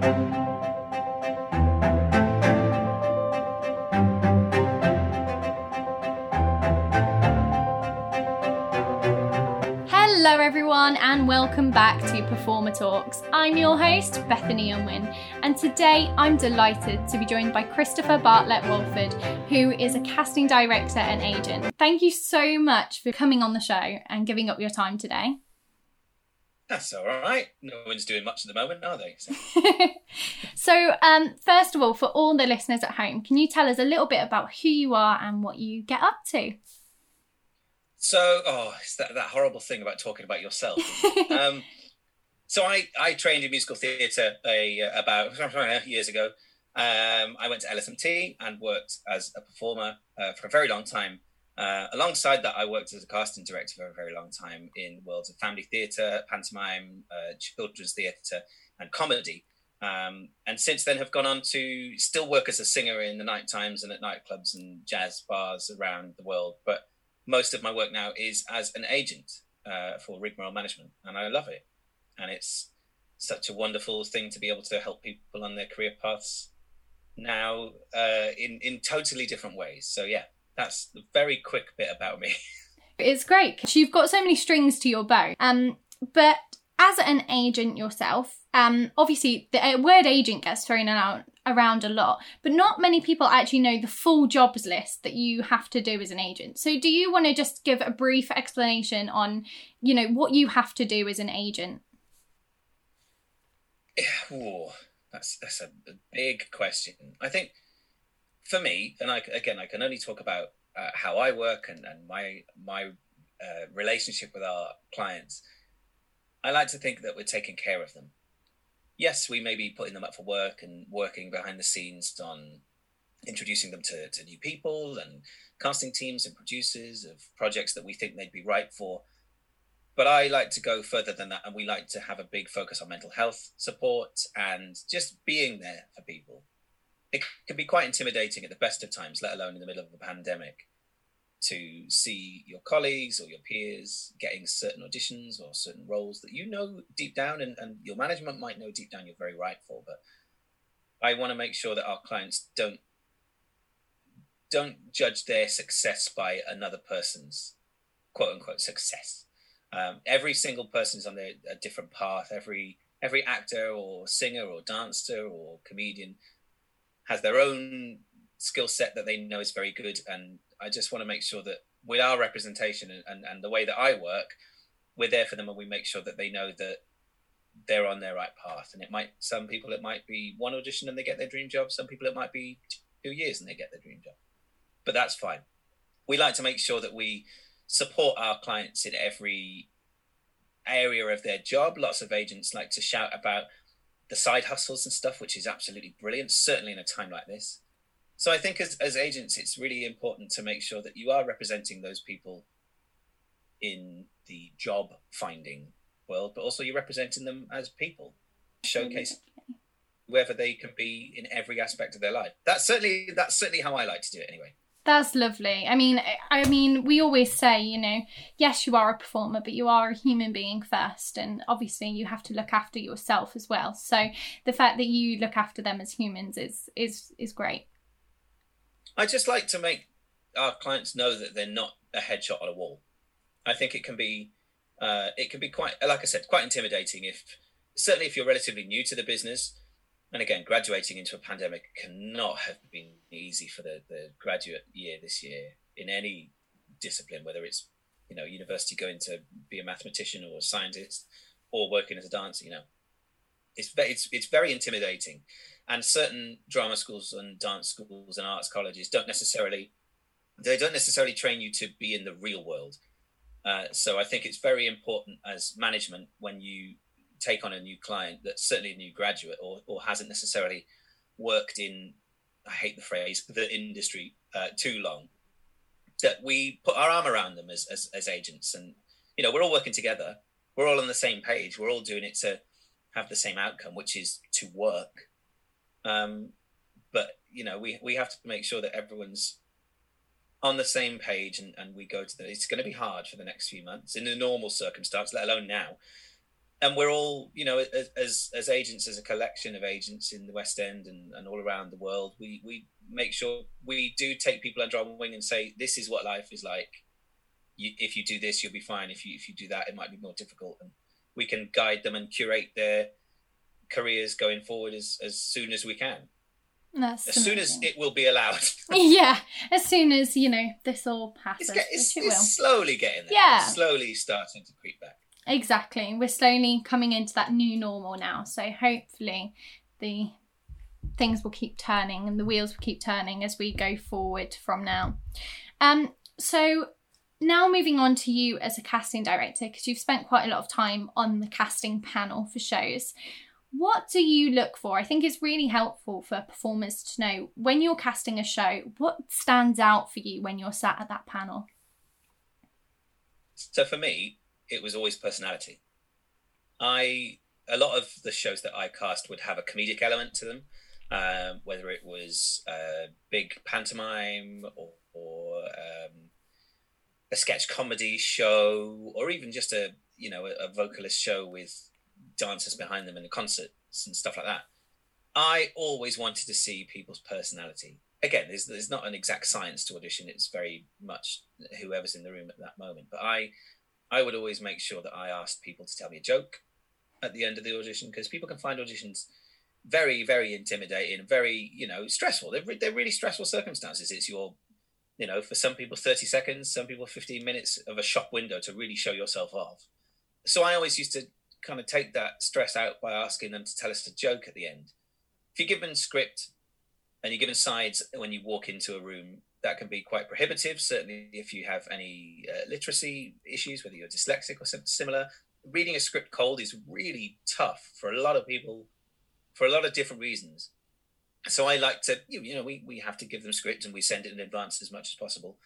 Hello, everyone, and welcome back to Performer Talks. I'm your host, Bethany Unwin, and today I'm delighted to be joined by Christopher Bartlett Walford, who is a casting director and agent. Thank you so much for coming on the show and giving up your time today. That's all right. No one's doing much at the moment, are they? So. so, um, first of all, for all the listeners at home, can you tell us a little bit about who you are and what you get up to? So, oh, it's that, that horrible thing about talking about yourself. um, so I, I trained in musical theatre a, about years ago. Um, I went to LSMT and worked as a performer uh, for a very long time. Uh, alongside that, I worked as a casting director for a very long time in worlds of family theatre, pantomime, uh, children's theatre, and comedy. Um, and since then, have gone on to still work as a singer in the night times and at nightclubs and jazz bars around the world. But most of my work now is as an agent uh, for Rigmarole Management, and I love it. And it's such a wonderful thing to be able to help people on their career paths now uh, in in totally different ways. So yeah, that's a very quick bit about me. It's great because you've got so many strings to your bow. Um, but as an agent yourself, um, obviously the word agent gets thrown out around a lot, but not many people actually know the full jobs list that you have to do as an agent. So, do you want to just give a brief explanation on, you know, what you have to do as an agent? Yeah, that's that's a big question. I think for me, and I again, I can only talk about uh, how I work and, and my my uh, relationship with our clients. I like to think that we're taking care of them yes, we may be putting them up for work and working behind the scenes on introducing them to, to new people and casting teams and producers of projects that we think they'd be right for. But I like to go further than that, and we like to have a big focus on mental health support and just being there for people. It can be quite intimidating at the best of times, let alone in the middle of a pandemic to see your colleagues or your peers getting certain auditions or certain roles that you know deep down and, and your management might know deep down you're very right for but i want to make sure that our clients don't don't judge their success by another person's quote unquote success. Um, every single person is on their, a different path. Every every actor or singer or dancer or comedian has their own skill set that they know is very good and I just want to make sure that with our representation and, and, and the way that I work, we're there for them and we make sure that they know that they're on their right path. And it might, some people, it might be one audition and they get their dream job. Some people, it might be two years and they get their dream job. But that's fine. We like to make sure that we support our clients in every area of their job. Lots of agents like to shout about the side hustles and stuff, which is absolutely brilliant, certainly in a time like this. So I think as, as agents, it's really important to make sure that you are representing those people in the job finding world, but also you're representing them as people, showcase whether they can be in every aspect of their life. That's certainly that's certainly how I like to do it anyway. That's lovely. I mean, I mean, we always say, you know, yes, you are a performer, but you are a human being first, and obviously you have to look after yourself as well. So the fact that you look after them as humans is is is great. I just like to make our clients know that they're not a headshot on a wall. I think it can be uh, it can be quite like I said quite intimidating if certainly if you're relatively new to the business and again graduating into a pandemic cannot have been easy for the, the graduate year this year in any discipline whether it's you know university going to be a mathematician or a scientist or working as a dancer you know. It's it's it's very intimidating. And certain drama schools and dance schools and arts colleges don't necessarily they don't necessarily train you to be in the real world. Uh, so i think it's very important as management when you take on a new client that's certainly a new graduate or, or hasn't necessarily worked in i hate the phrase the industry uh, too long that we put our arm around them as, as, as agents. And you know we're all working together. We're all on the same page. We're all doing it to have the same outcome which is to work. Um, but you know, we we have to make sure that everyone's on the same page and, and we go to the it's going to be hard for the next few months in a normal circumstance let alone now and we're all, you know, as as agents, as a collection of agents in the West End and, and all around the world, we we make sure we do take people under our wing and say, this is what life is like. You, if you do this, you'll be fine. If you if you do that, it might be more difficult. And we can guide them and curate their careers going forward as as soon as we can. That's as amazing. soon as it will be allowed. yeah, as soon as you know this all passes, it's, get, it's, it it's slowly getting there. Yeah, it's slowly starting to creep back. Exactly. We're slowly coming into that new normal now. So hopefully the things will keep turning and the wheels will keep turning as we go forward from now. Um so now moving on to you as a casting director because you've spent quite a lot of time on the casting panel for shows. What do you look for? I think it's really helpful for performers to know when you're casting a show, what stands out for you when you're sat at that panel? So for me, it was always personality. I a lot of the shows that I cast would have a comedic element to them, um, whether it was a big pantomime or, or um, a sketch comedy show, or even just a you know a, a vocalist show with dancers behind them and the concerts and stuff like that. I always wanted to see people's personality. Again, there's, there's not an exact science to audition. It's very much whoever's in the room at that moment. But I I would always make sure that I asked people to tell me a joke at the end of the audition because people can find auditions very, very intimidating, very, you know, stressful. They're, they're really stressful circumstances. It's your, you know, for some people, 30 seconds, some people, 15 minutes of a shop window to really show yourself off. So I always used to kind of take that stress out by asking them to tell us a joke at the end. If you're given script and you're given sides when you walk into a room, that can be quite prohibitive. Certainly, if you have any uh, literacy issues, whether you're dyslexic or something similar, reading a script cold is really tough for a lot of people, for a lot of different reasons. So I like to, you know, we, we have to give them script and we send it in advance as much as possible.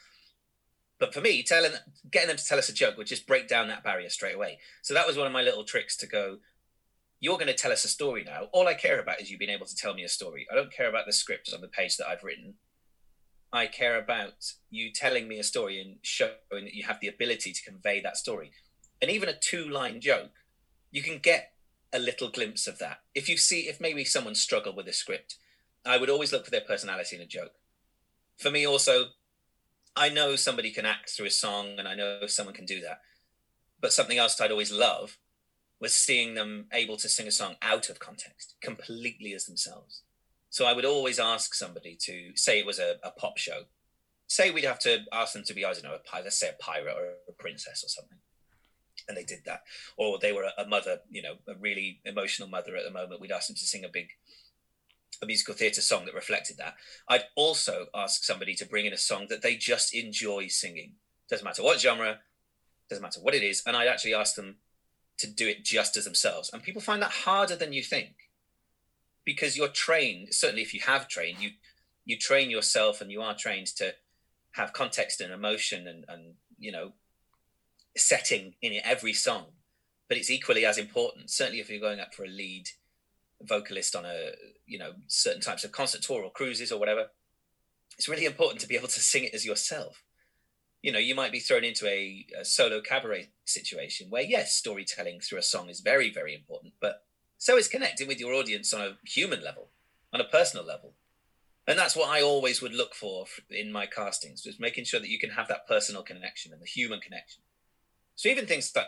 But for me, telling, getting them to tell us a joke would just break down that barrier straight away. So that was one of my little tricks to go. You're going to tell us a story now. All I care about is you being able to tell me a story. I don't care about the script on the page that I've written. I care about you telling me a story and showing that you have the ability to convey that story. And even a two line joke, you can get a little glimpse of that. If you see, if maybe someone struggled with a script, I would always look for their personality in a joke. For me, also, I know somebody can act through a song and I know someone can do that. But something else I'd always love was seeing them able to sing a song out of context, completely as themselves. So I would always ask somebody to say it was a, a pop show. Say we'd have to ask them to be, I don't know, a, let's say a pirate or a princess or something. And they did that. Or they were a, mother, you know, a really emotional mother at the moment. We'd ask them to sing a big a musical theatre song that reflected that. I'd also ask somebody to bring in a song that they just enjoy singing. Doesn't matter what genre, doesn't matter what it is. And I'd actually ask them to do it just as themselves. And people find that harder than you think because you're trained certainly if you have trained you you train yourself and you are trained to have context and emotion and and you know setting in every song. But it's equally as important certainly if you're going up for a lead vocalist on a you know certain types of concert tour or cruises or whatever it's really important to be able to sing it as yourself. You know you might be thrown into a, a solo cabaret situation where yes storytelling through a song is very very important but so it's connecting with your audience on a human level, on a personal level. And that's what I always would look for in my castings, just making sure that you can have that personal connection and the human connection. So even things like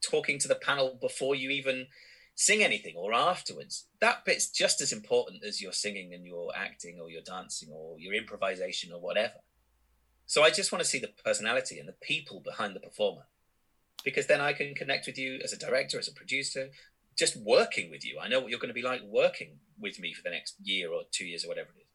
talking to the panel before you even sing anything or afterwards, that bit's just as important as your singing and your acting or your dancing or your improvisation or whatever. So I just want to see the personality and the people behind the performer because then I can connect with you as a director, as a producer, just working with you. I know what you're going to be like working with me for the next year or two years or whatever it is.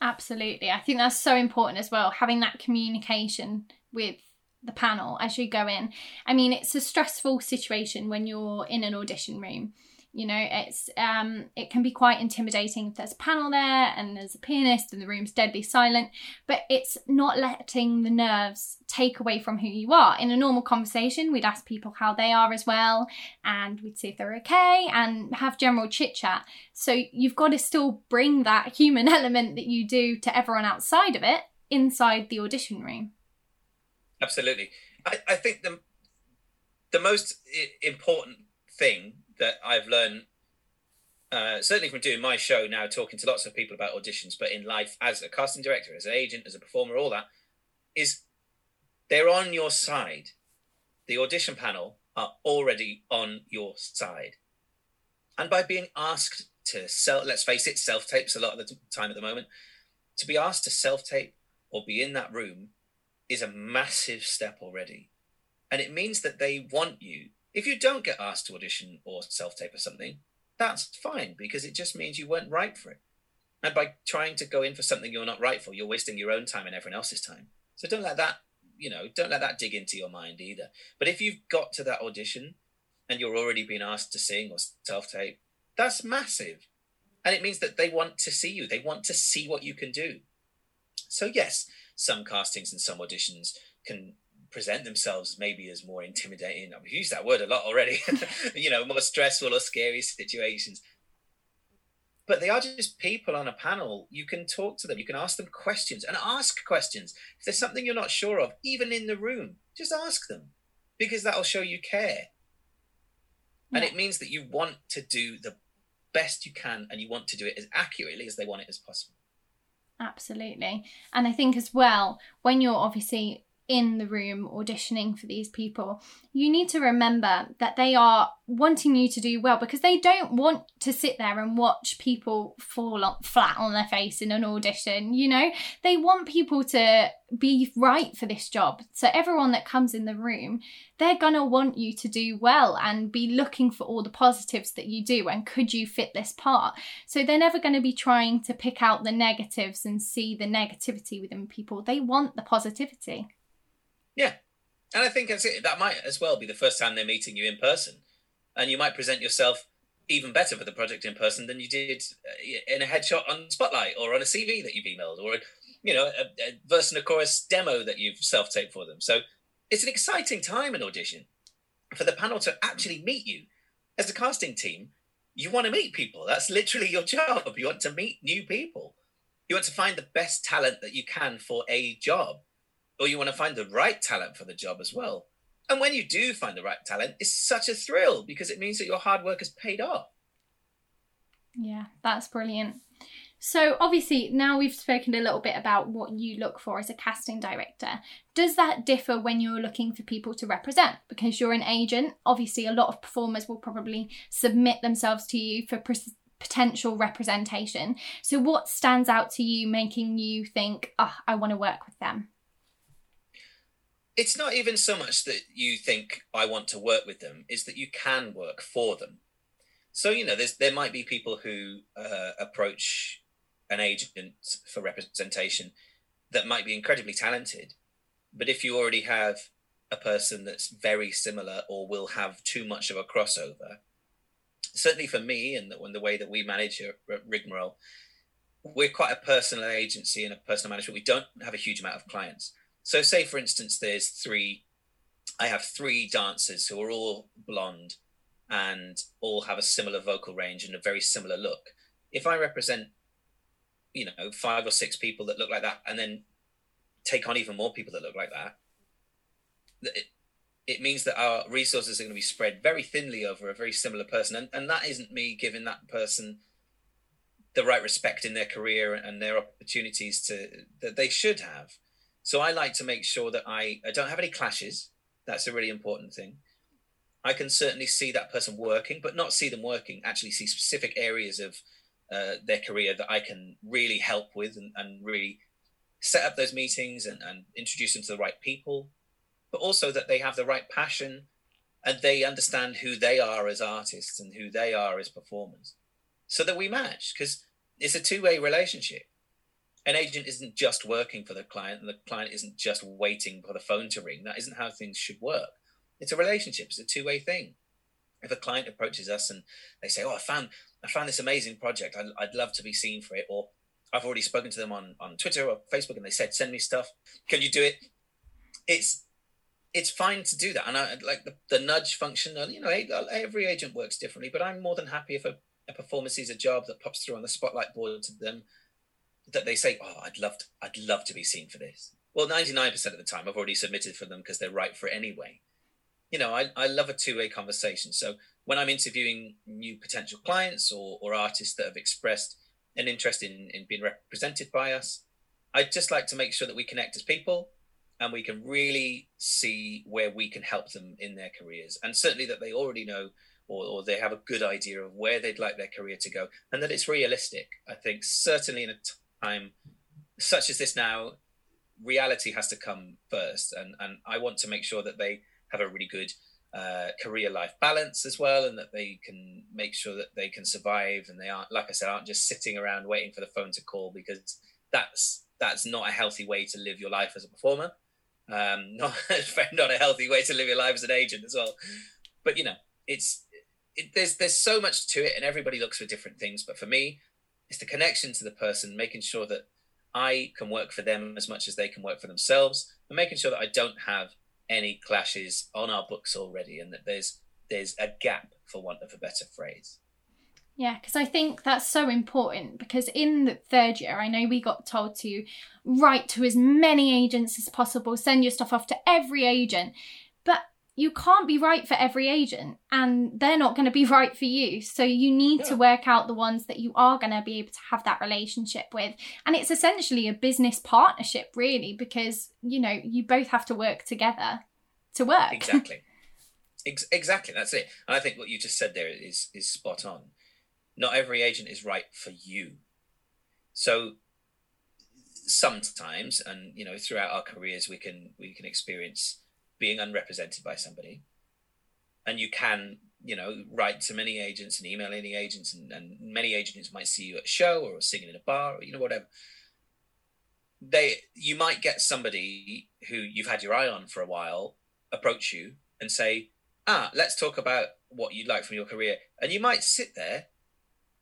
Absolutely. I think that's so important as well, having that communication with the panel as you go in. I mean, it's a stressful situation when you're in an audition room you know it's um it can be quite intimidating if there's a panel there and there's a pianist and the room's deadly silent but it's not letting the nerves take away from who you are. In a normal conversation we'd ask people how they are as well and we'd see if they're okay and have general chit chat. So you've got to still bring that human element that you do to everyone outside of it inside the audition room. Absolutely. I, I think the the most important thing that I've learned, uh, certainly from doing my show now, talking to lots of people about auditions, but in life as a casting director, as an agent, as a performer, all that, is they're on your side. The audition panel are already on your side. And by being asked to sell, let's face it, self tapes a lot of the time at the moment, to be asked to self tape or be in that room is a massive step already. And it means that they want you. If you don't get asked to audition or self tape or something, that's fine because it just means you weren't right for it. And by trying to go in for something you're not right for, you're wasting your own time and everyone else's time. So don't let that, you know, don't let that dig into your mind either. But if you've got to that audition and you're already being asked to sing or self tape, that's massive. And it means that they want to see you, they want to see what you can do. So, yes, some castings and some auditions can present themselves maybe as more intimidating. I've used that word a lot already, you know, more stressful or scary situations. But they are just people on a panel. You can talk to them, you can ask them questions and ask questions. If there's something you're not sure of, even in the room, just ask them because that'll show you care. Yeah. And it means that you want to do the best you can and you want to do it as accurately as they want it as possible. Absolutely. And I think as well, when you're obviously in the room auditioning for these people, you need to remember that they are wanting you to do well because they don't want to sit there and watch people fall flat on their face in an audition. You know, they want people to be right for this job. So, everyone that comes in the room, they're going to want you to do well and be looking for all the positives that you do and could you fit this part. So, they're never going to be trying to pick out the negatives and see the negativity within people. They want the positivity. Yeah, and I think. That might as well be the first time they're meeting you in person, and you might present yourself even better for the project in person than you did uh, in a headshot on Spotlight or on a CV that you've emailed or you know a, a verse and a chorus demo that you've self-taped for them. So it's an exciting time in audition for the panel to actually meet you as a casting team. You want to meet people. That's literally your job. You want to meet new people. You want to find the best talent that you can for a job or you want to find the right talent for the job as well. And when you do find the right talent, it's such a thrill because it means that your hard work has paid off. Yeah, that's brilliant. So, obviously, now we've spoken a little bit about what you look for as a casting director. Does that differ when you're looking for people to represent? Because you're an agent, obviously, a lot of performers will probably submit themselves to you for potential representation. So, what stands out to you, making you think, oh, I want to work with them? It's not even so much that you think I want to work with them, is that you can work for them. So you know, there's there might be people who uh, approach an agent for representation that might be incredibly talented, but if you already have a person that's very similar or will have too much of a crossover, certainly for me and the, the way that we manage at Rigmarole, we're quite a personal agency and a personal management. We don't have a huge amount of clients. So, say for instance, there's three, I have three dancers who are all blonde and all have a similar vocal range and a very similar look. If I represent, you know, five or six people that look like that and then take on even more people that look like that, it, it means that our resources are going to be spread very thinly over a very similar person. And, and that isn't me giving that person the right respect in their career and their opportunities to that they should have. So I like to make sure that I, I don't have any clashes. That's a really important thing. I can certainly see that person working, but not see them working, actually see specific areas of uh, their career that I can really help with and, and really set up those meetings and, and introduce them to the right people, but also that they have the right passion and they understand who they are as artists and who they are as performers so that we match because it's a two-way relationship an agent isn't just working for the client and the client isn't just waiting for the phone to ring. That isn't how things should work. It's a relationship. It's a two-way thing. If a client approaches us and they say, "Oh, I found I found this amazing project. I'd, I'd love to be seen for it," or I've already spoken to them on on Twitter or Facebook and they said, "Send me stuff. Can you do it?" It's it's fine to do that, and I like the, the nudge function. You know, every agent works differently, but I'm more than happy if a, a performer sees a job that pops through on the spotlight board to them that they say, "Oh, I'd love to, I'd love to be seen for this." Well, ninety nine percent of the time, I've already submitted for them because they're right for it anyway. you know, I, I love a two way conversation. So when I'm interviewing new potential clients or, or artists that have expressed an interest in, in being represented by us, I'd just like to make sure that we connect as people and we can really see where we can help them in their careers. And certainly that they already know or, or they have a good idea of where they'd like their career to go and that it's realistic. I think certainly in a time such as this now, reality has to come first. And, and I want to make sure that they have a really good uh, career life balance as well, and that they can make sure that they can survive and they aren't, like I said, aren't just sitting around waiting for the phone to call because that's that's not a healthy way to live your life as a performer. Um, not not a healthy way to live your life as an agent as well. But you know, it's it, there's there's so much to it, and everybody looks for different things. But for me, it's the connection to the person, making sure that I can work for them as much as they can work for themselves, and making sure that I don't have any clashes on our books already, and that there's there's a gap, for want of a better phrase. Yeah, because I think that's so important. Because in the third year, I know we got told to write to as many agents as possible, send your stuff off to every agent. You can't be right for every agent and they're not going to be right for you. So you need yeah. to work out the ones that you are going to be able to have that relationship with. And it's essentially a business partnership, really, because, you know, you both have to work together to work. Exactly. Ex- exactly. That's it. And I think what you just said there is, is spot on. Not every agent is right for you. So sometimes, and, you know, throughout our careers, we can, we can experience being unrepresented by somebody. And you can you know write to many agents and email any agents and, and many agents might see you at a show or singing in a bar or you know whatever. They you might get somebody who you've had your eye on for a while approach you and say ah let's talk about what you'd like from your career. And you might sit there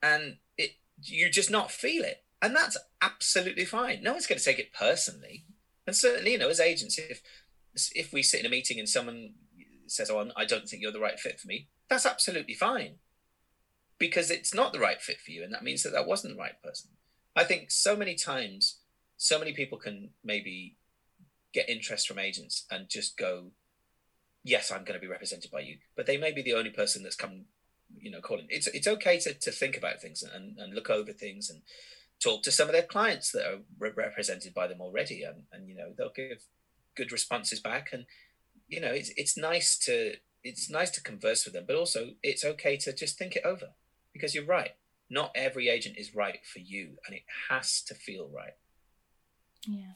and it you just not feel it. And that's absolutely fine. No one's going to take it personally. And certainly you know as agents if if we sit in a meeting and someone says, "Oh, I don't think you're the right fit for me," that's absolutely fine, because it's not the right fit for you, and that means that that wasn't the right person. I think so many times, so many people can maybe get interest from agents and just go, "Yes, I'm going to be represented by you," but they may be the only person that's come, you know, calling. It's it's okay to to think about things and and look over things and talk to some of their clients that are re- represented by them already, and and you know they'll give good responses back, and you know it's it's nice to it's nice to converse with them, but also it's okay to just think it over because you're right. Not every agent is right for you, and it has to feel right. Yeah.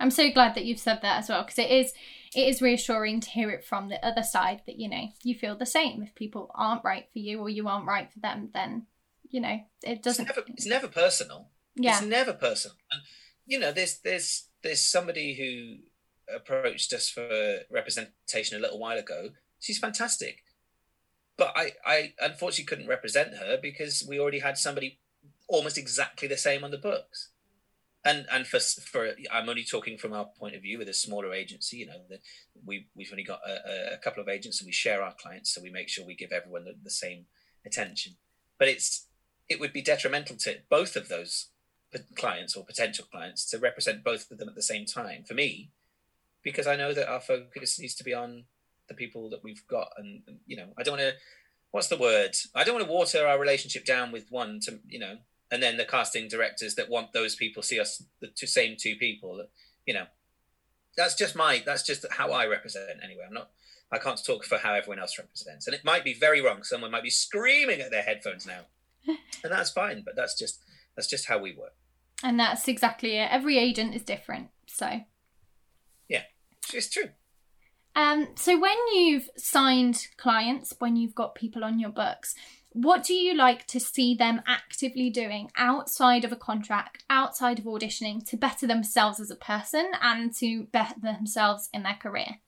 I'm so glad that you've said that as well because it is it is reassuring to hear it from the other side that you know you feel the same if people aren't right for you or you aren't right for them then you know it doesn't it's never, it's never personal yeah it's never personal and you know there's there's there's somebody who approached us for representation a little while ago. She's fantastic. But I, I unfortunately couldn't represent her because we already had somebody almost exactly the same on the books. And and for for I'm only talking from our point of view with a smaller agency. You know, we we've only got a, a, couple of agents and we share our clients, so we make sure we give everyone the, the same attention. But it's it would be detrimental to both of those clients or potential clients to represent both of them at the same time. For me, because I know that our focus needs to be on the people that we've got, and, and you know, I don't want to. What's the word? I don't want to water our relationship down with one to you know, and then the casting directors that want those people see us the two, same two people. You know, that's just my that's just how I represent anyway. I'm not. I can't talk for how everyone else represents, and it might be very wrong. Someone might be screaming at their headphones now, and that's fine. But that's just that's just how we work. And that's exactly it. Every agent is different, so it's true. Um, so when you've signed clients, when you've got people on your books, what do you like to see them actively doing outside of a contract, outside of auditioning, to better themselves as a person and to better themselves in their career?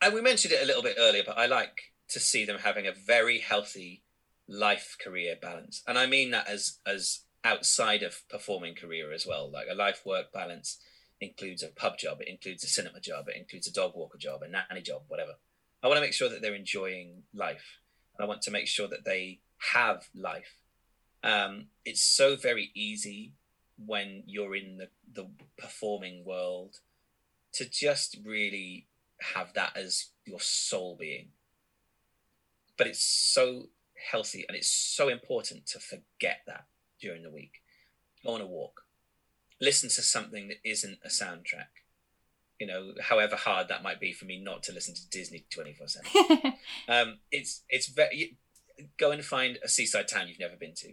And we mentioned it a little bit earlier, but I like to see them having a very healthy life career balance. And I mean that as as outside of performing career as well, like a life work balance includes a pub job, it includes a cinema job, it includes a dog walker job, a nanny job, whatever. I want to make sure that they're enjoying life. And I want to make sure that they have life. Um, it's so very easy when you're in the, the performing world to just really have that as your sole being. But it's so healthy and it's so important to forget that during the week. Go on a walk. Listen to something that isn't a soundtrack. You know, however hard that might be for me not to listen to Disney 24 7. um, it's, it's very, go and find a seaside town you've never been to.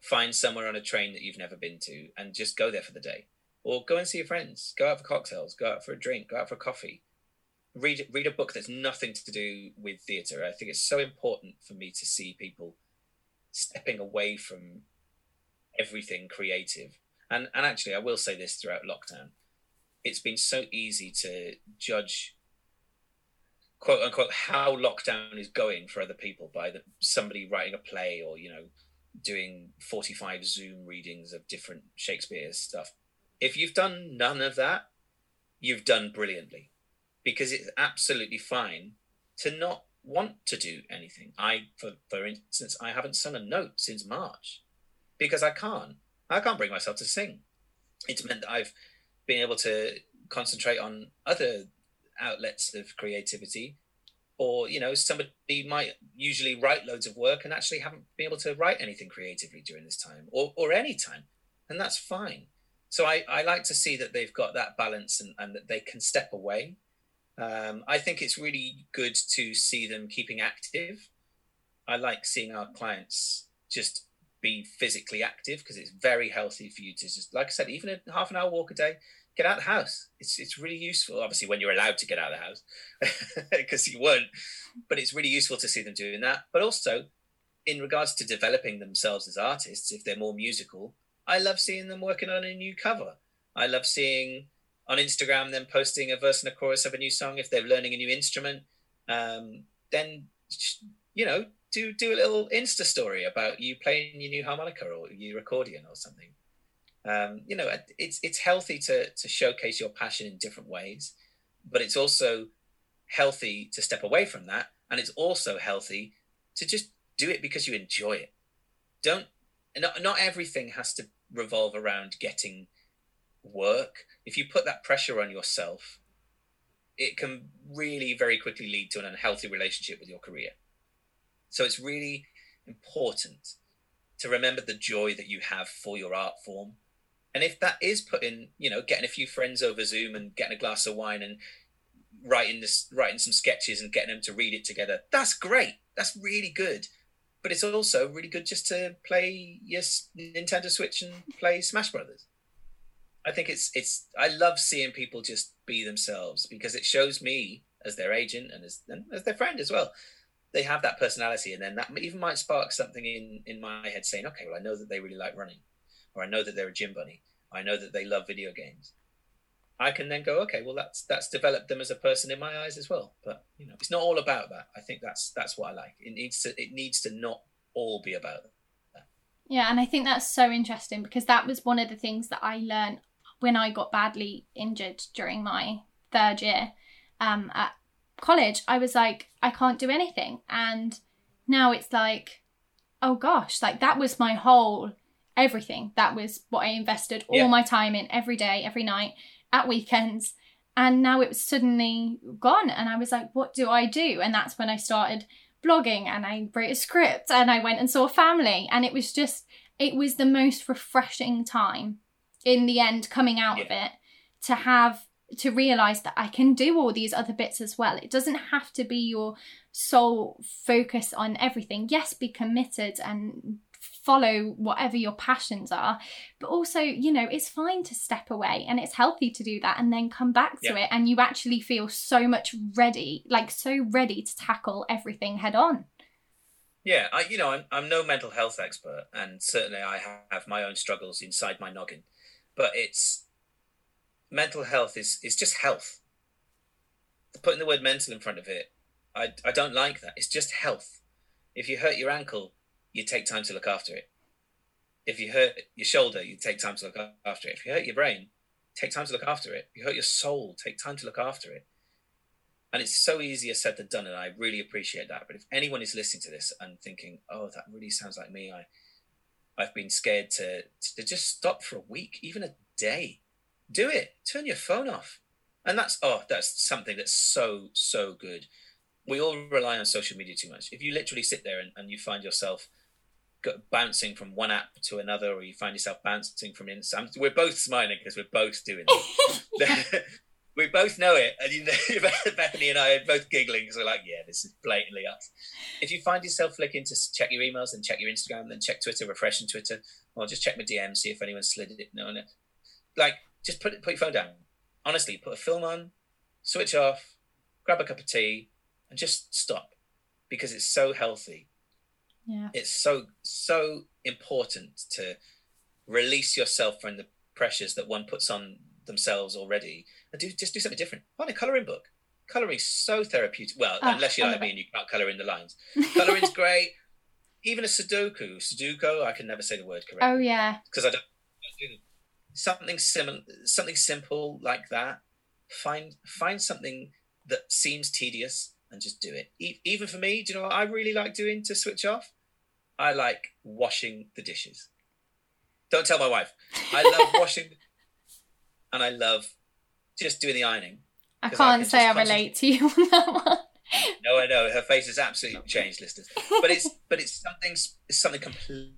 Find somewhere on a train that you've never been to and just go there for the day. Or go and see your friends. Go out for cocktails. Go out for a drink. Go out for coffee. Read read a book that's nothing to do with theatre. I think it's so important for me to see people stepping away from everything creative. And and actually, I will say this throughout lockdown, it's been so easy to judge quote unquote how lockdown is going for other people by the, somebody writing a play or you know doing 45 zoom readings of different shakespeare stuff. If you've done none of that you've done brilliantly. Because it's absolutely fine to not want to do anything. I for, for instance i haven't sung a note since march. Because i can't i can't bring myself to sing. It's meant that i've been able to concentrate on other outlets of creativity or you know somebody might usually write loads of work and actually haven't been able to write anything creatively during this time or, or any time and that's fine. So I, I like to see that they've got that balance and, and that they can step away. Um, i think it's really good to see them keeping active. I like seeing our clients just be physically active because it's very healthy for you to just like i said even a half an hour walk a day get out of the house. It's it's really useful. Obviously, when you're allowed to get out of the house, because you weren't. But it's really useful to see them doing that. But also, in regards to developing themselves as artists, if they're more musical, I love seeing them working on a new cover. I love seeing on Instagram them posting a verse and a chorus of a new song. If they're learning a new instrument, um, then you know do do a little Insta story about you playing your new harmonica or your accordion or something um, you know, it's it's healthy to to showcase your passion in different ways, but it's also healthy to step away from that, and it's also healthy to just do it because you enjoy it. Don't not not everything has to revolve around getting work. If you put that pressure on yourself, it can really very quickly lead to an unhealthy relationship with your career. So it's really important to remember the joy that you have for your art form and if that is putting, you know, getting a few friends over Zoom and getting a glass of wine and writing this, writing some sketches and getting them to read it together, that's great. That's really good. But it's also really good just to play your Nintendo Switch and play Smash Brothers. I think it's it's. I love seeing people just be themselves because it shows me as their agent and as and as their friend as well. They have that personality, and then that even might spark something in in my head saying, "Okay, well, I know that they really like running." or I know that they're a gym bunny. I know that they love video games. I can then go, okay, well that's that's developed them as a person in my eyes as well. But you know, it's not all about that. I think that's that's what I like. It needs to it needs to not all be about that. Yeah, and I think that's so interesting because that was one of the things that I learned when I got badly injured during my third year um, at college. I was like, I can't do anything, and now it's like, oh gosh, like that was my whole everything. That was what I invested all yeah. my time in every day, every night, at weekends. And now it was suddenly gone. And I was like, what do I do? And that's when I started blogging and I wrote a script and I went and saw family. And it was just, it was the most refreshing time in the end coming out yeah. of it to have to realize that I can do all these other bits as well. It doesn't have to be your sole focus on everything. Yes, be committed and follow whatever your passions are but also you know it's fine to step away and it's healthy to do that and then come back to yeah. it and you actually feel so much ready like so ready to tackle everything head on yeah i you know i'm, I'm no mental health expert and certainly i have my own struggles inside my noggin but it's mental health is is just health putting the word mental in front of it i i don't like that it's just health if you hurt your ankle you take time to look after it. If you hurt your shoulder, you take time to look after it. If you hurt your brain, take time to look after it. If you hurt your soul, take time to look after it. And it's so easier said than done, and I really appreciate that. But if anyone is listening to this and thinking, "Oh, that really sounds like me," I, I've been scared to to just stop for a week, even a day. Do it. Turn your phone off. and that's oh that's something that's so so good. We all rely on social media too much. If you literally sit there and, and you find yourself bouncing from one app to another or you find yourself bouncing from Instagram we're both smiling because we're both doing it. We both know it. And you know bethany and i are both giggling because we're like yeah this is blatantly us. If you find yourself flicking to check your emails then check your instagram then check twitter refreshing twitter or just check my dm see if anyone slid it no no. Like just put it, put your phone down honestly, put a film on, switch off, grab a cup of tea, and just stop because it's so healthy. Yeah. It's so so important to release yourself from the pressures that one puts on themselves already and do just do something different. Find a colouring book. Colouring's so therapeutic. Well, oh, unless you're like me and you can't colour in the lines. Colouring's great. Even a Sudoku, Sudoku, I can never say the word correctly. Oh yeah. Because I don't, I don't do them something similar, something simple like that. Find find something that seems tedious and just do it. E- even for me, do you know what I really like doing to switch off? I like washing the dishes. Don't tell my wife. I love washing, and I love just doing the ironing. I can't I say I relate to you on that one. no, I know her face has absolutely changed, listeners. But it's but it's something it's something complete.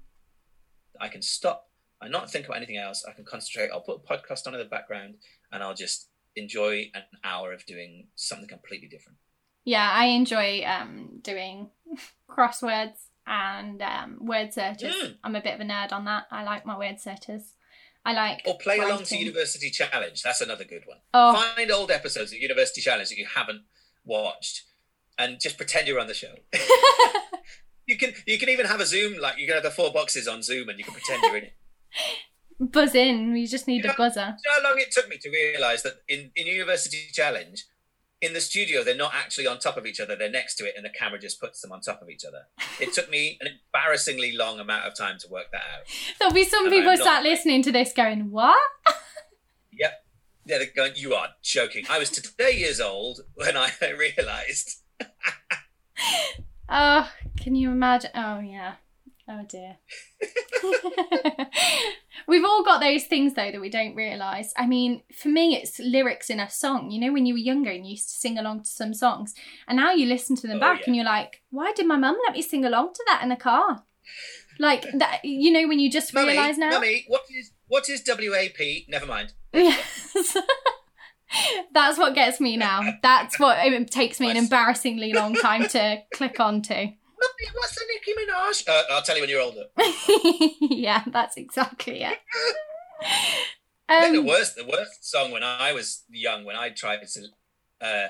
I can stop and not think about anything else. I can concentrate. I'll put a podcast on in the background and I'll just enjoy an hour of doing something completely different. Yeah, I enjoy um, doing crosswords and um, word searches. Mm. I'm a bit of a nerd on that. I like my word searches. I like or play writing. along to University Challenge. That's another good one. Oh. Find old episodes of University Challenge that you haven't watched, and just pretend you're on the show. you can you can even have a Zoom like you can have the four boxes on Zoom, and you can pretend you're in it buzz in. We just need you know, a buzzer. You know how long it took me to realise that in, in University Challenge, in the studio, they're not actually on top of each other. They're next to it, and the camera just puts them on top of each other. It took me an embarrassingly long amount of time to work that out. There'll be some and people sat listening to this going, "What?" Yep. Yeah, they're going, "You are joking." I was today years old when I realised. oh, can you imagine? Oh yeah. Oh dear. We've all got those things though that we don't realise. I mean, for me, it's lyrics in a song. You know, when you were younger and you used to sing along to some songs, and now you listen to them oh, back yeah. and you're like, why did my mum let me sing along to that in the car? Like that, you know, when you just realise now. Mummy, what is what is WAP? Never mind. Yes. That's what gets me now. That's what it takes me an embarrassingly long time to click what's the Nicki Minaj? Uh, I'll tell you when you're older. yeah, that's exactly it. I think the um, worst, the worst song when I was young, when I tried to uh,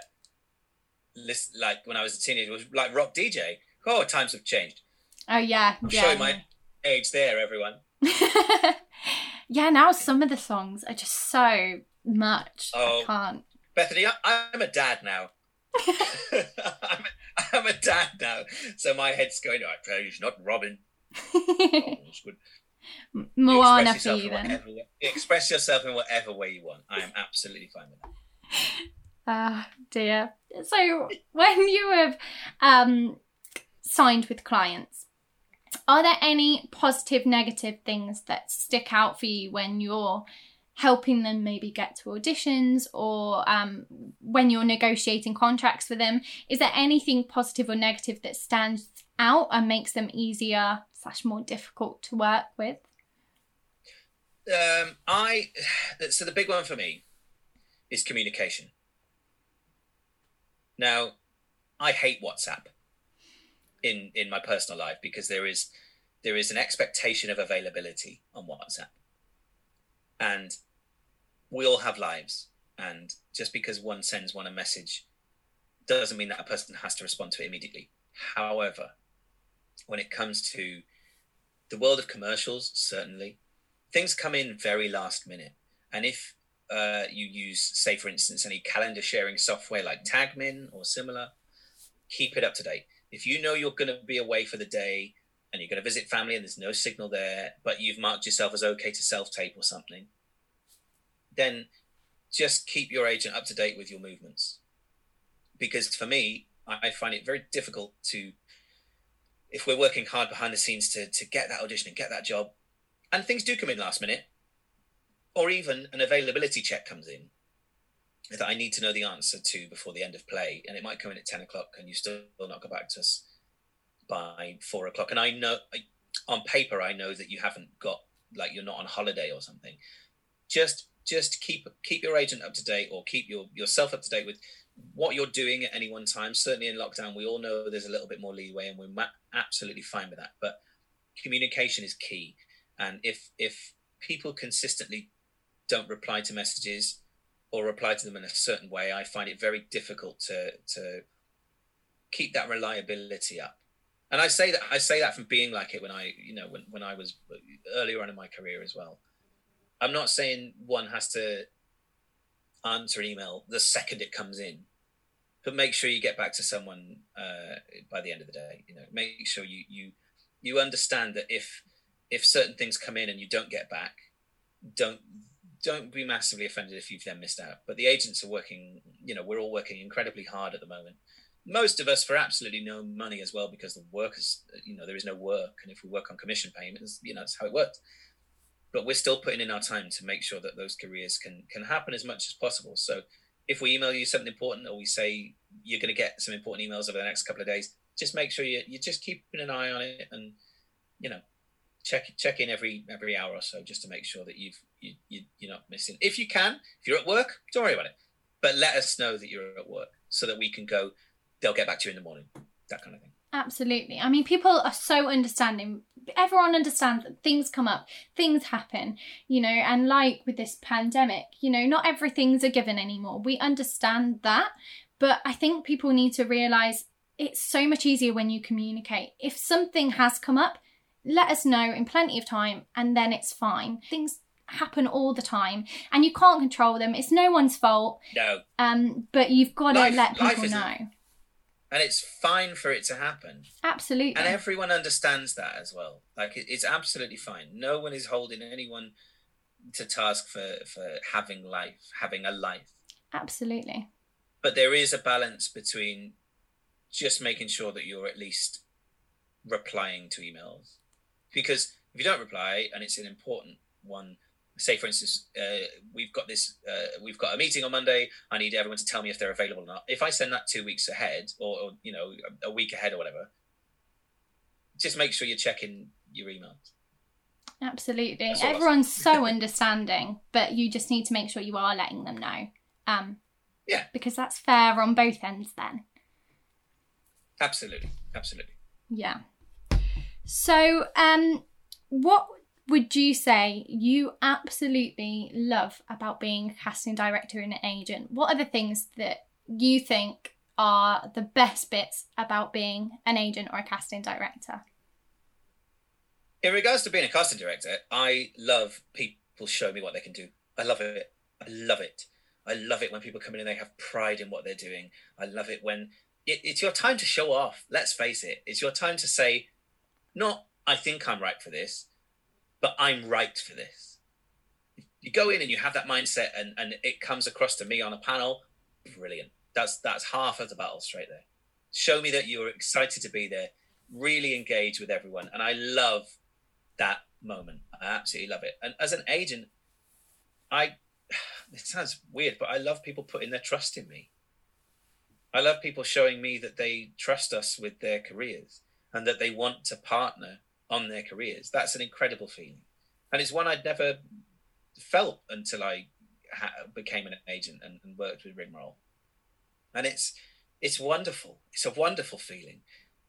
listen, like when I was a teenager, was like rock DJ. Oh, times have changed. Oh yeah, I'm yeah, showing my age there, everyone. yeah, now some of the songs are just so much. Oh, I can't. Bethany, I, am a dad now. I'm, I'm a dad now, so my head's going. I pray he's not Robin. oh, Moana for you then. Whatever, express yourself in whatever way you want. I am absolutely fine with that. Ah, dear. So when you have um, signed with clients, are there any positive, negative things that stick out for you when you're helping them maybe get to auditions or um, when you're negotiating contracts for them is there anything positive or negative that stands out and makes them easier slash more difficult to work with? Um, i so the big one for me is communication. Now i hate whatsapp in in my personal life because there is there is an expectation of availability on whatsapp. And we all have lives, and just because one sends one a message doesn't mean that a person has to respond to it immediately. However, when it comes to the world of commercials, certainly things come in very last minute, and if uh, you use, say, for instance, any calendar sharing software like Tagmin or similar, keep it up to date. If you know you're going to be away for the day and you're going to visit family and there's no signal there, but you've marked yourself as okay to self tape or something, then just keep your agent up to date with your movements. Because for me, I find it very difficult to, if we're working hard behind the scenes to, to get that audition and get that job, and things do come in last minute, or even an availability check comes in, that I need to know the answer to before the end of play, and it might come in at ten o'clock, and you still not go back to us by four o'clock. And I know on paper, I know that you haven't got like you're not on holiday or something. Just just keep keep your agent up to date or keep your yourself up to date with what you're doing at any one time. Certainly in lockdown, we all know there's a little bit more leeway, and we're absolutely fine with that. But communication is key, and if if people consistently don't reply to messages or reply to them in a certain way, I find it very difficult to to keep that reliability up. And I say that I say that from being like it when I you know when when I was earlier on in my career as well. I'm not saying one has to answer an email the second it comes in, but make sure you get back to someone uh, by the end of the day. You know, make sure you you you understand that if if certain things come in and you don't get back, don't don't be massively offended if you've then missed out. But the agents are working. You know, we're all working incredibly hard at the moment. Most of us for absolutely no money as well because the work is, you know, there is no work, and if we work on commission payments, you know, that's how it works but we're still putting in our time to make sure that those careers can can happen as much as possible. So if we email you something important or we say you're going to get some important emails over the next couple of days, just make sure you you're just keeping an eye on it and you know check check in every every hour or so just to make sure that you've you, you you're not missing. If you can, if you're at work, don't worry about it. But let us know that you're at work so that we can go. They'll get back to you in the morning. That kind of thing. Absolutely. I mean, people are so understanding. Everyone understands that things come up, things happen, you know, and like with this pandemic, you know, not everything's a given anymore. We understand that. But I think people need to realize it's so much easier when you communicate. If something has come up, let us know in plenty of time and then it's fine. Things happen all the time and you can't control them. It's no one's fault. No. Um, but you've got to let people know and it's fine for it to happen. Absolutely. And everyone understands that as well. Like it, it's absolutely fine. No one is holding anyone to task for for having life having a life. Absolutely. But there is a balance between just making sure that you're at least replying to emails. Because if you don't reply and it's an important one say for instance uh, we've got this uh, we've got a meeting on monday. I need everyone to tell me if they're available or not. If i send that two weeks ahead or, or you know a week ahead or whatever just make sure you're checking your emails. Absolutely. Everyone's so understanding but you just need to make sure you are letting them know. Um yeah. because that's fair on both ends then. Absolutely. Absolutely. Yeah. So um what would you say you absolutely love about being a casting director and an agent? What are the things that you think are the best bits about being an agent or a casting director? In regards to being a casting director, I love people show me what they can do. I love it. I love it. I love it when people come in and they have pride in what they're doing. I love it when it, it's your time to show off. Let's face it. It's your time to say, not, I think I'm right for this but I'm right for this. You go in and you have that mindset, and, and it comes across to me on a panel. Brilliant. That's that's half of the battle straight there. Show me that you're excited to be there, really engage with everyone, and I love that moment. I absolutely love it. And as an agent, I it sounds weird, but I love people putting their trust in me. I love people showing me that they trust us with their careers and that they want to partner on their careers. That's an incredible feeling, and it's one I'd never felt until I ha- became an agent and, and worked with Ringroll. And it's it's wonderful. It's a wonderful feeling.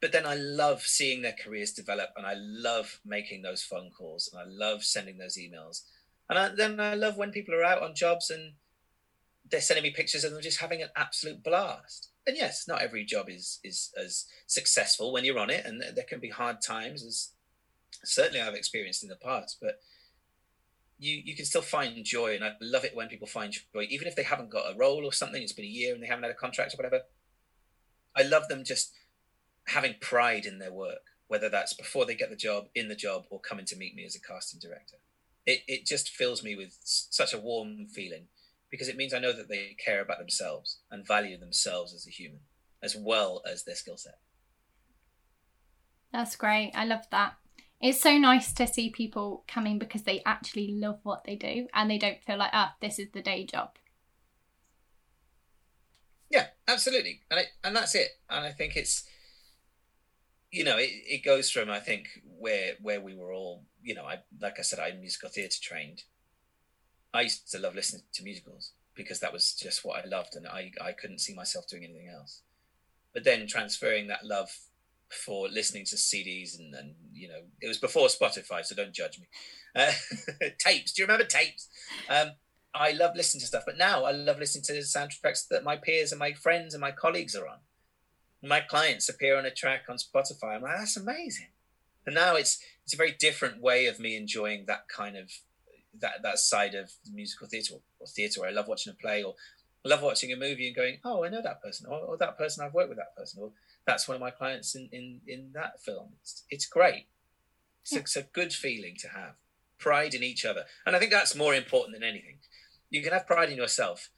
But then I love seeing their careers develop, and I love making those phone calls, and I love sending those emails, and I, then I love when people are out on jobs and they're sending me pictures and they're just having an absolute blast. And yes, not every job is is as successful when you're on it, and there can be hard times, as certainly I've experienced in the past, but you you can still find joy, and I love it when people find joy, even if they haven't got a role or something. It's been a year and they haven't had a contract or whatever. I love them just having pride in their work, whether that's before they get the job, in the job, or coming to meet me as a casting director. It it just fills me with such a warm feeling because it means I know that they care about themselves and value themselves as a human as well as their skill set. That's great. I love that it's so nice to see people coming because they actually love what they do and they don't feel like, ah, oh, this is the day job. Yeah, absolutely, and and that's it. And I think it's you know it, it goes from I think where where we were all you know I like I said I'm musical theatre trained. I used to love listening to musicals because that was just what I loved, and I I couldn't see myself doing anything else. But then transferring that love for listening to CDs and, and you know it was before Spotify, so don't judge me. Uh, tapes, do you remember tapes? Um, I love listening to stuff, but now I love listening to the soundtracks that my peers and my friends and my colleagues are on. My clients appear on a track on Spotify. I'm like, that's amazing. And now it's it's a very different way of me enjoying that kind of that that side of musical theatre or, theatre I love watching a play or I love watching a movie and going, oh, I know that person, or, or, that person I've worked with that person, or that's one of my clients in in, in that film. It's, it's great. It's, yeah. it's a good feeling to have pride in each other, and I think that's more important than anything you can have pride in yourself,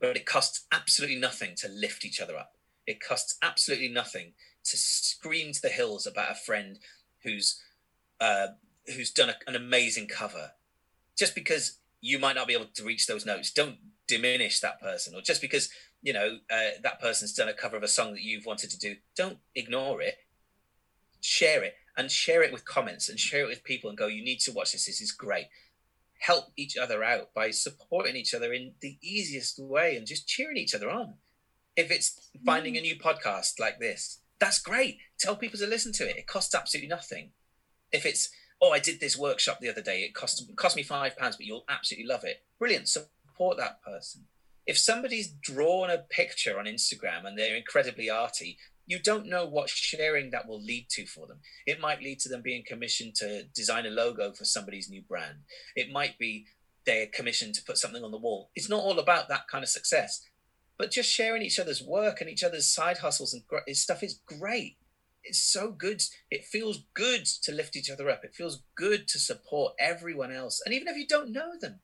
but it costs absolutely nothing to lift each other up. It costs absolutely nothing to scream to the hills about a friend who's uh, who's done a, an amazing cover. Just because you might not be able to reach those notes, don't diminish that person. Or just because you know uh, that person's done a cover of a song that you've wanted to do, don't ignore it. Share it and share it with comments and share it with people and go. You need to watch this. This is great help each other out by supporting each other in the easiest way and just cheering each other on. If it's finding a new podcast like this, that's great. Tell people to listen to it. It costs absolutely nothing. If it's, oh, I did this workshop the other day, it cost cost me five pounds, but you'll absolutely love it. Brilliant. Support that person. If somebody's drawn a picture on Instagram and they're incredibly arty, you don't know what sharing that will lead to for them. It might lead to them being commissioned to design a logo for somebody's new brand. It might be they're commissioned to put something on the wall. It's not all about that kind of success, but just sharing each other's work and each other's side hustles and stuff is great. It's so good. It feels good to lift each other up. It feels good to support everyone else. And even if you don't know them,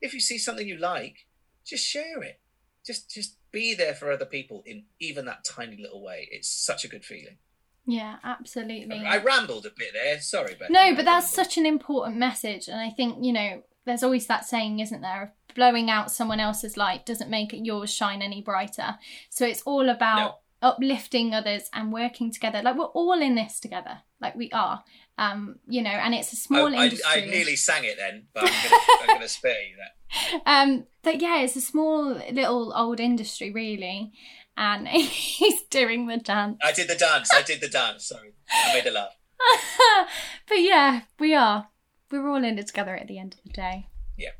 if you see something you like, just share it. Just just be there for other people in even that tiny little way. It's such a good feeling. Yeah, absolutely. I rambled a bit there. Sorry, but no, but that's such an important message, and I think you know, there's always that saying, isn't there? Blowing out someone else's light doesn't make yours shine any brighter. So it's all about no uplifting others and working together like we're all in this together like we are um you know and it's a small oh, industry I, I, nearly sang it then but i'm gonna, I'm gonna spare you that um but yeah it's a small little old industry really. And he's doing the dance. I did the dance. I did the dance. Sorry. I made a laugh. But yeah we are. We're all in it together at the end of the day. Yeah.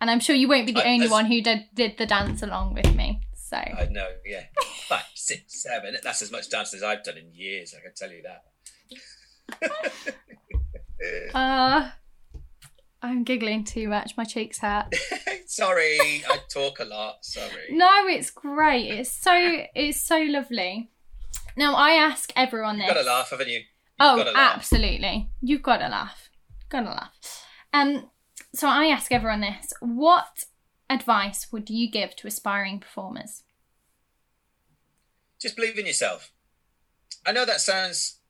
And i'm sure you won't be the I, only one who did did the dance along with me so. I know, yeah, five, six, seven. That's as much dance as I've done in years. I can tell you that. uh, I'm giggling too much. My cheeks hurt. Sorry, I talk a lot. Sorry. No, it's great. It's so it's so lovely. Now I ask everyone this. You've got to laugh, haven't you? You've oh, absolutely. You've got to laugh. Got to laugh. Um. So I ask everyone this: What advice would you give to aspiring performers? Just believe in yourself. I know that sounds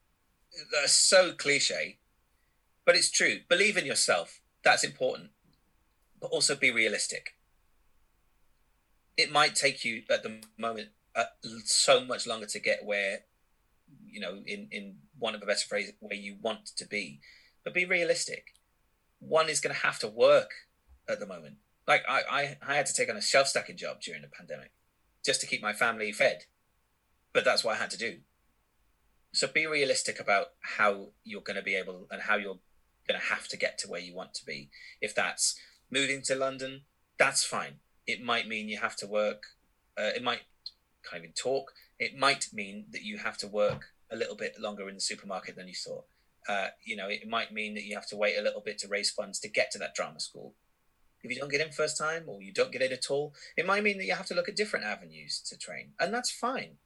uh, so cliche, but it's true. Believe in yourself. That's important. But also be realistic. It might take you at the moment uh, so much longer to get where, you know, in, in one of the best phrases, where you want to be. But be realistic. One is going to have to work at the moment like I, I, I had to take on a shelf stacking job during the pandemic just to keep my family fed. But that's what I had to do. So be realistic about how you're going to be able and how you're going to have to get to where you want to be. If that's moving to London, that's fine. It might mean you have to work. Uh, it might kind of talk. It might mean that you have to work a little bit longer in the supermarket than you thought. Uh, you know, it might mean that you have to wait a little bit to raise funds to get to that drama school if you don't get in first time or you don't get in at all, it might mean that you have to look at different avenues to train, and that's fine.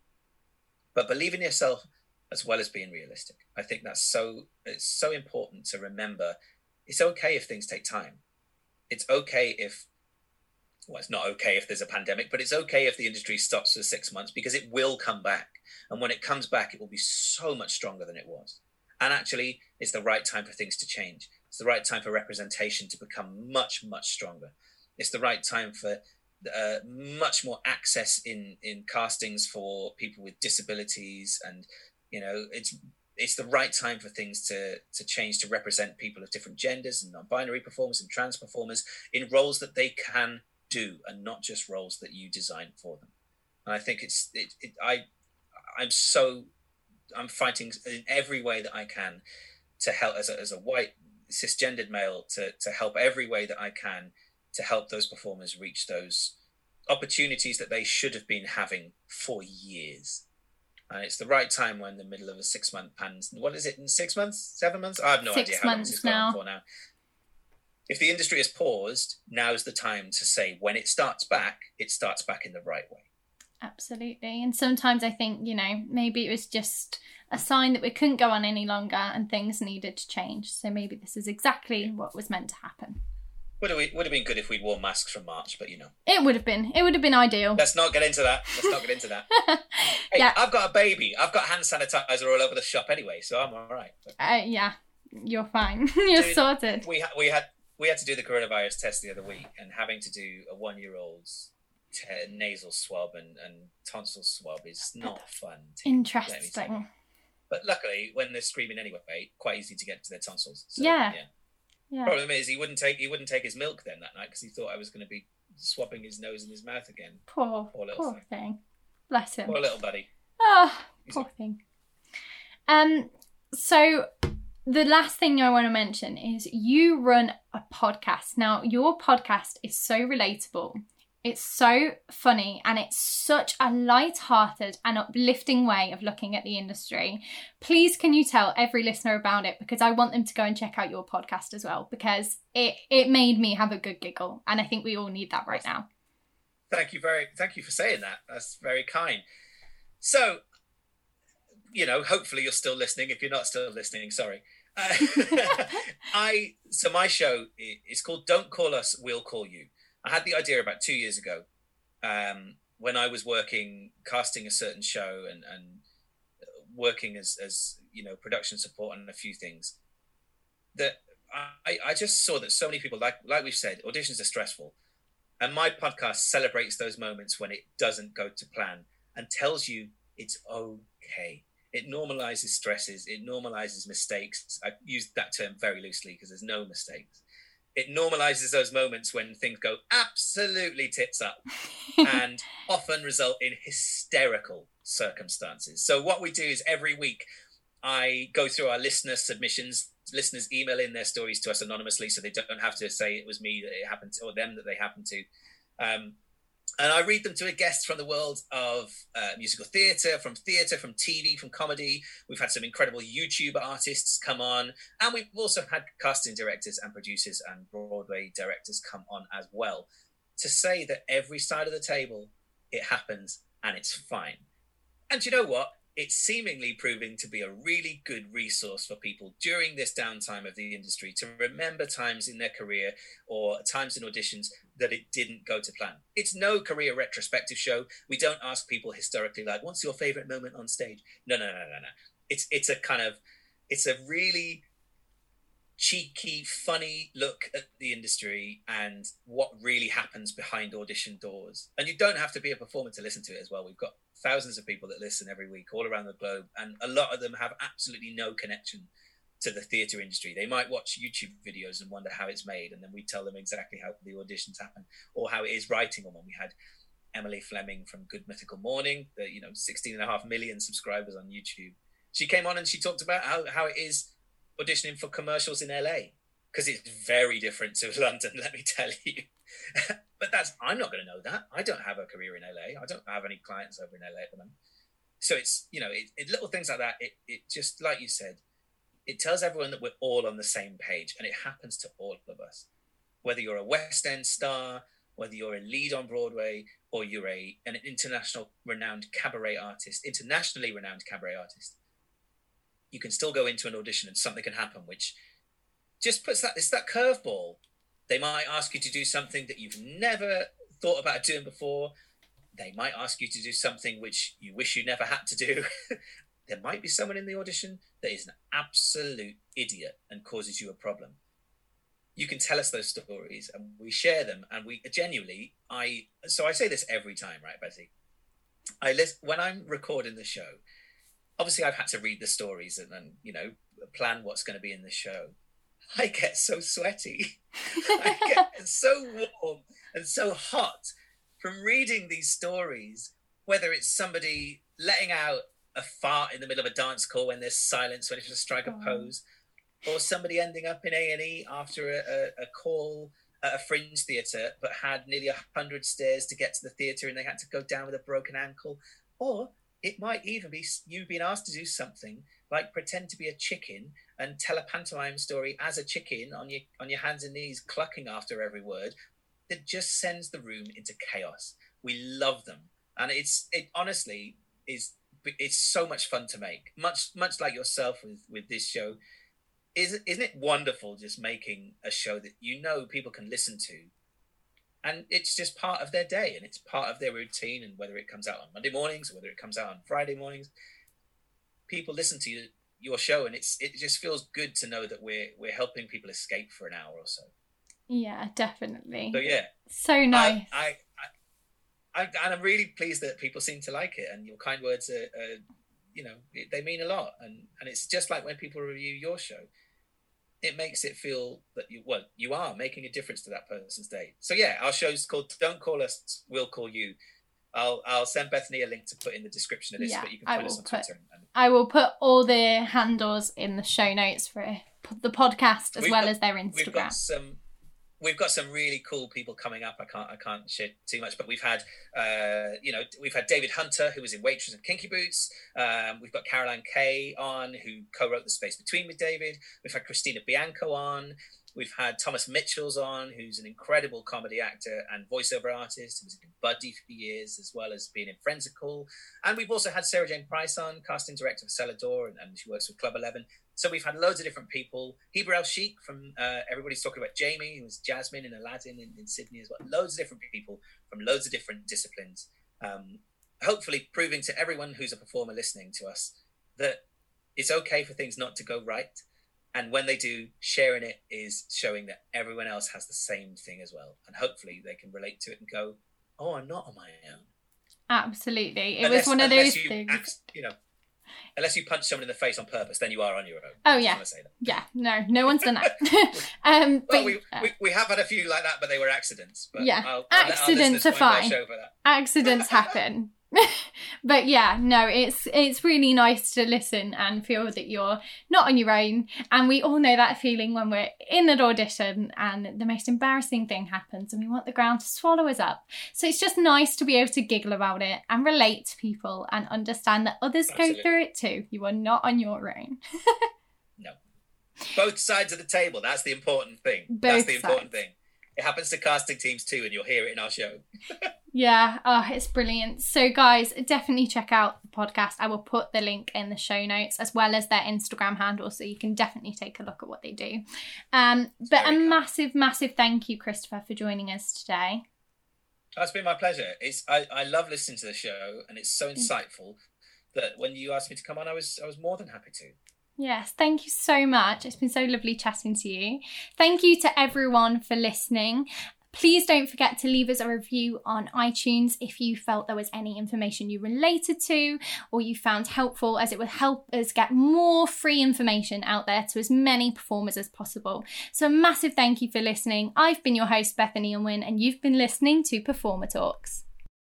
But believe in yourself as well as being realistic. I think that's so it's so important to remember. It's okay if things take time. It's okay if well, it's not okay if there's a pandemic, but it's okay if the industry stops for six months because it will come back. And when it comes back, it will be so much stronger than it was. And actually, it's the right time for things to change. It's the right time for representation to become much, much stronger. It's the right time for uh, much more access in in castings for people with disabilities, and you know, it's it's the right time for things to to change to represent people of different genders and non-binary performers and trans performers in roles that they can do and not just roles that you design for them. And I think it's it, it I I'm so I'm fighting in every way that I can to help as a, as a white cisgendered male to to help every way that I can to help those performers reach those opportunities that they should have been having for years. And it's the right time when the middle of a six month pan. What is it in six months, seven months? I have no Six idea how long this is going now. on for now. If the industry has paused, now's the time to say when it starts back, it starts back in the right way. Absolutely. And sometimes I think, you know, maybe it was just a sign that we couldn't go on any longer and things needed to change. So maybe this is exactly what was meant to happen. Would have, would have been good if we'd worn masks from March, but you know, It would have been. It would have been ideal. let's not get into that. Let's not get into that. Hey, Yeah. I've got a baby. I've got hand sanitizer all over the shop anyway, so I'm all right. Uh, yeah, you're fine. you're Dude, sorted. We ha- we had we had to do the coronavirus test the other week, and having to do a one year old's te- nasal swab and, and tonsil swab is not fun. Tim, let me tell you. Interesting. But luckily, when they're screaming anyway, quite easy to get to their tonsils. So, Yeah. Yeah. Problem is, he wouldn't take he wouldn't take his milk then that night because he thought I was going to be swapping his nose and his mouth again. Poor, Poor little poor thing. Bless him. Poor little buddy. Oh, He's poor thing. Um, so the last thing I want to mention is you run a podcast. Now, your podcast is so relatable. It's so funny and it's such a light-hearted and uplifting way of looking at the industry. Please can you tell every listener about it because I want them to go and check out your podcast as well because it it made me have a good giggle and I think we all need that right now. Thank you very thank you for saying that. That's very kind. So, you know, hopefully you're still listening. If you're not still listening, sorry. Uh, I so my show is called "Don't Call Us, We'll Call You." I had the idea about two years ago um, when I was working casting a certain show and and working as as you know production support and a few things. That I I just saw that so many people like like we've said auditions are stressful, and my podcast celebrates those moments when it doesn't go to plan and tells you it's okay. It normalizes stresses. It normalizes mistakes. I use that term very loosely because there's no mistakes. It normalizes those moments when things go absolutely tits up and often result in hysterical circumstances. So, what we do is every week I go through our listener submissions. Listeners email in their stories to us anonymously so they don't have to say it was me that it happened to or them that they happened to. Um, and I read them to a guest from the world of uh, musical theatre, from theatre, from TV, from comedy. We've had some incredible YouTube artists come on, and we've also had casting directors and producers and Broadway directors come on as well to say that every side of the table it happens and it's fine. And you know what? It's seemingly proving to be a really good resource for people during this downtime of the industry to remember times in their career or times in auditions that it didn't go to plan. It's no career retrospective show. We don't ask people historically like, "What's your favorite moment on stage?" No, no, no, no, no. It's it's a kind of it's a really cheeky, funny look at the industry and what really happens behind audition doors. And you don't have to be a performer to listen to it as well. We've got thousands of people that listen every week all around the globe, and a lot of them have absolutely no connection to the theatre industry. They might watch YouTube videos and wonder how it's made, and then we tell them exactly how the auditions happen or how it is writing them. When we had Emily Fleming from Good Mythical Morning, the you know 16 and a half million subscribers on YouTube. She came on and she talked about how, how it is auditioning for commercials in LA because it's very different to London, let me tell you. but that's I'm not going to know that. I don't have a career in LA. I don't have any clients over in LA at the moment. So it's you know it, it little things like that. It it just like you said, it tells everyone that we're all on the same page, and it happens to all of us. Whether you're a West End star, whether you're a lead on Broadway, or you're a an international renowned cabaret artist, internationally renowned cabaret artist, you can still go into an audition and something can happen, which just puts that it's that curveball. They might ask you to do something that you've never thought about doing before. They might ask you to do something which you wish you never had to do. there might be someone in the audition that is an absolute idiot and causes you a problem. you can tell us those stories and we share them and we genuinely i so i say this every time right betty i list when i'm recording the show obviously i've had to read the stories and, and you know plan what's going to be in the show. I get so sweaty. I get so warm and so hot from reading these stories whether it's somebody letting out a fart in the middle of a dance call when there's silence when it's just strike a oh. pose or somebody ending up in A&E after a, a, a call at a fringe theatre but had nearly 100 stairs to get to the theatre and they had to go down with a broken ankle. Or it might even be you being asked to do something like pretend to be a chicken and tell a pantomime story as a chicken on your on your hands and knees clucking after every word that just sends the room into chaos we love them and it's it honestly is it's so much fun to make. Much much like yourself with with this show. Is isn't it wonderful just making a show that you know people can listen to? And it's just part of their day and it's part of their routine and whether it comes out on monday mornings or whether it comes out on friday mornings people listen to your show and it's it just feels good to know that we're we're helping people escape for an hour or so. Yeah definitely. So yeah. So nice. I, I, I, and i'm really pleased that people seem to like it and your kind words are, are you know they mean a lot and and it's just like when people review your show it makes it feel that you well you are making a difference to that person's day. So yeah, our show's called "Don't Call Us, We'll Call You." I'll I'll send Bethany a link to put in the description of this, yeah, but you can find us on put, Twitter. And, I will put all the handles in the show notes for the podcast as well got, as their Instagram. We've got some we've got some really cool people coming up. I can't I can't share too much, but we've had uh, you know we've had David Hunter who was in Waitress and Kinky Boots. Um, we've got Caroline Kay on who co-wrote The Space Between with David. We've had Christina Bianco on. We've had Thomas Mitchells on, who's an incredible comedy actor and voiceover artist, who's been Buddy for years, as well as being in Friendsical. And we've also had Sarah Jane Price on, casting director for Cellar Door, and, and she works with Club 11. So we've had loads of different people. Hiba Elchikhe from uh, everybody's talking about Jamie, who was Jasmine in Aladdin in, in, Sydney as well. Loads of different people from loads of different disciplines. Um, hopefully, proving to everyone who's a performer listening to us that it's okay for things not to go right. And when they do, sharing it is showing that everyone else has the same thing as well. And hopefully, they can relate to it and go, "Oh, I'm not on my own." Absolutely, it unless, was one of those things. Act, you know, unless you punch someone in the face on purpose, then you are on your own. Oh yeah, yeah. No, no one's done that. um, well, but, we, we, we have had a few like that, but they were accidents. But yeah, I'll, I'll accidents are fine. Accidents happen. but yeah, no, it's it's really nice to listen and feel that you're not on your own. And we all know that feeling when we're in an audition and the most embarrassing thing happens and we want the ground to swallow us up. So it's just nice to be able to giggle about it and relate to people and understand that others Absolutely. go through it too. You are not on your own. no. Both sides of the table. That's the important thing. Both That's the important sides. thing. It happens to casting teams too, and you'll hear it in our show. yeah, oh, it's brilliant. So, guys, definitely check out the podcast. I will put the link in the show notes as well as their Instagram handle, so you can definitely take a look at what they do. Um, but a kind. massive, massive thank you, Christopher, for joining us today. Oh, it's been my pleasure. It's I, I love listening to the show, and it's so mm. insightful that when you asked me to come on, I was I was more than happy to. Yes, thank you so much. It's been so lovely chatting to you. Thank you to everyone for listening. Please don't forget to leave us a review on iTunes if you felt there was any information you related to or you found helpful, as it would help us get more free information out there to as many performers as possible. So, a massive thank you for listening. I've been your host, Bethany Unwin, and you've been listening to Performer Talks.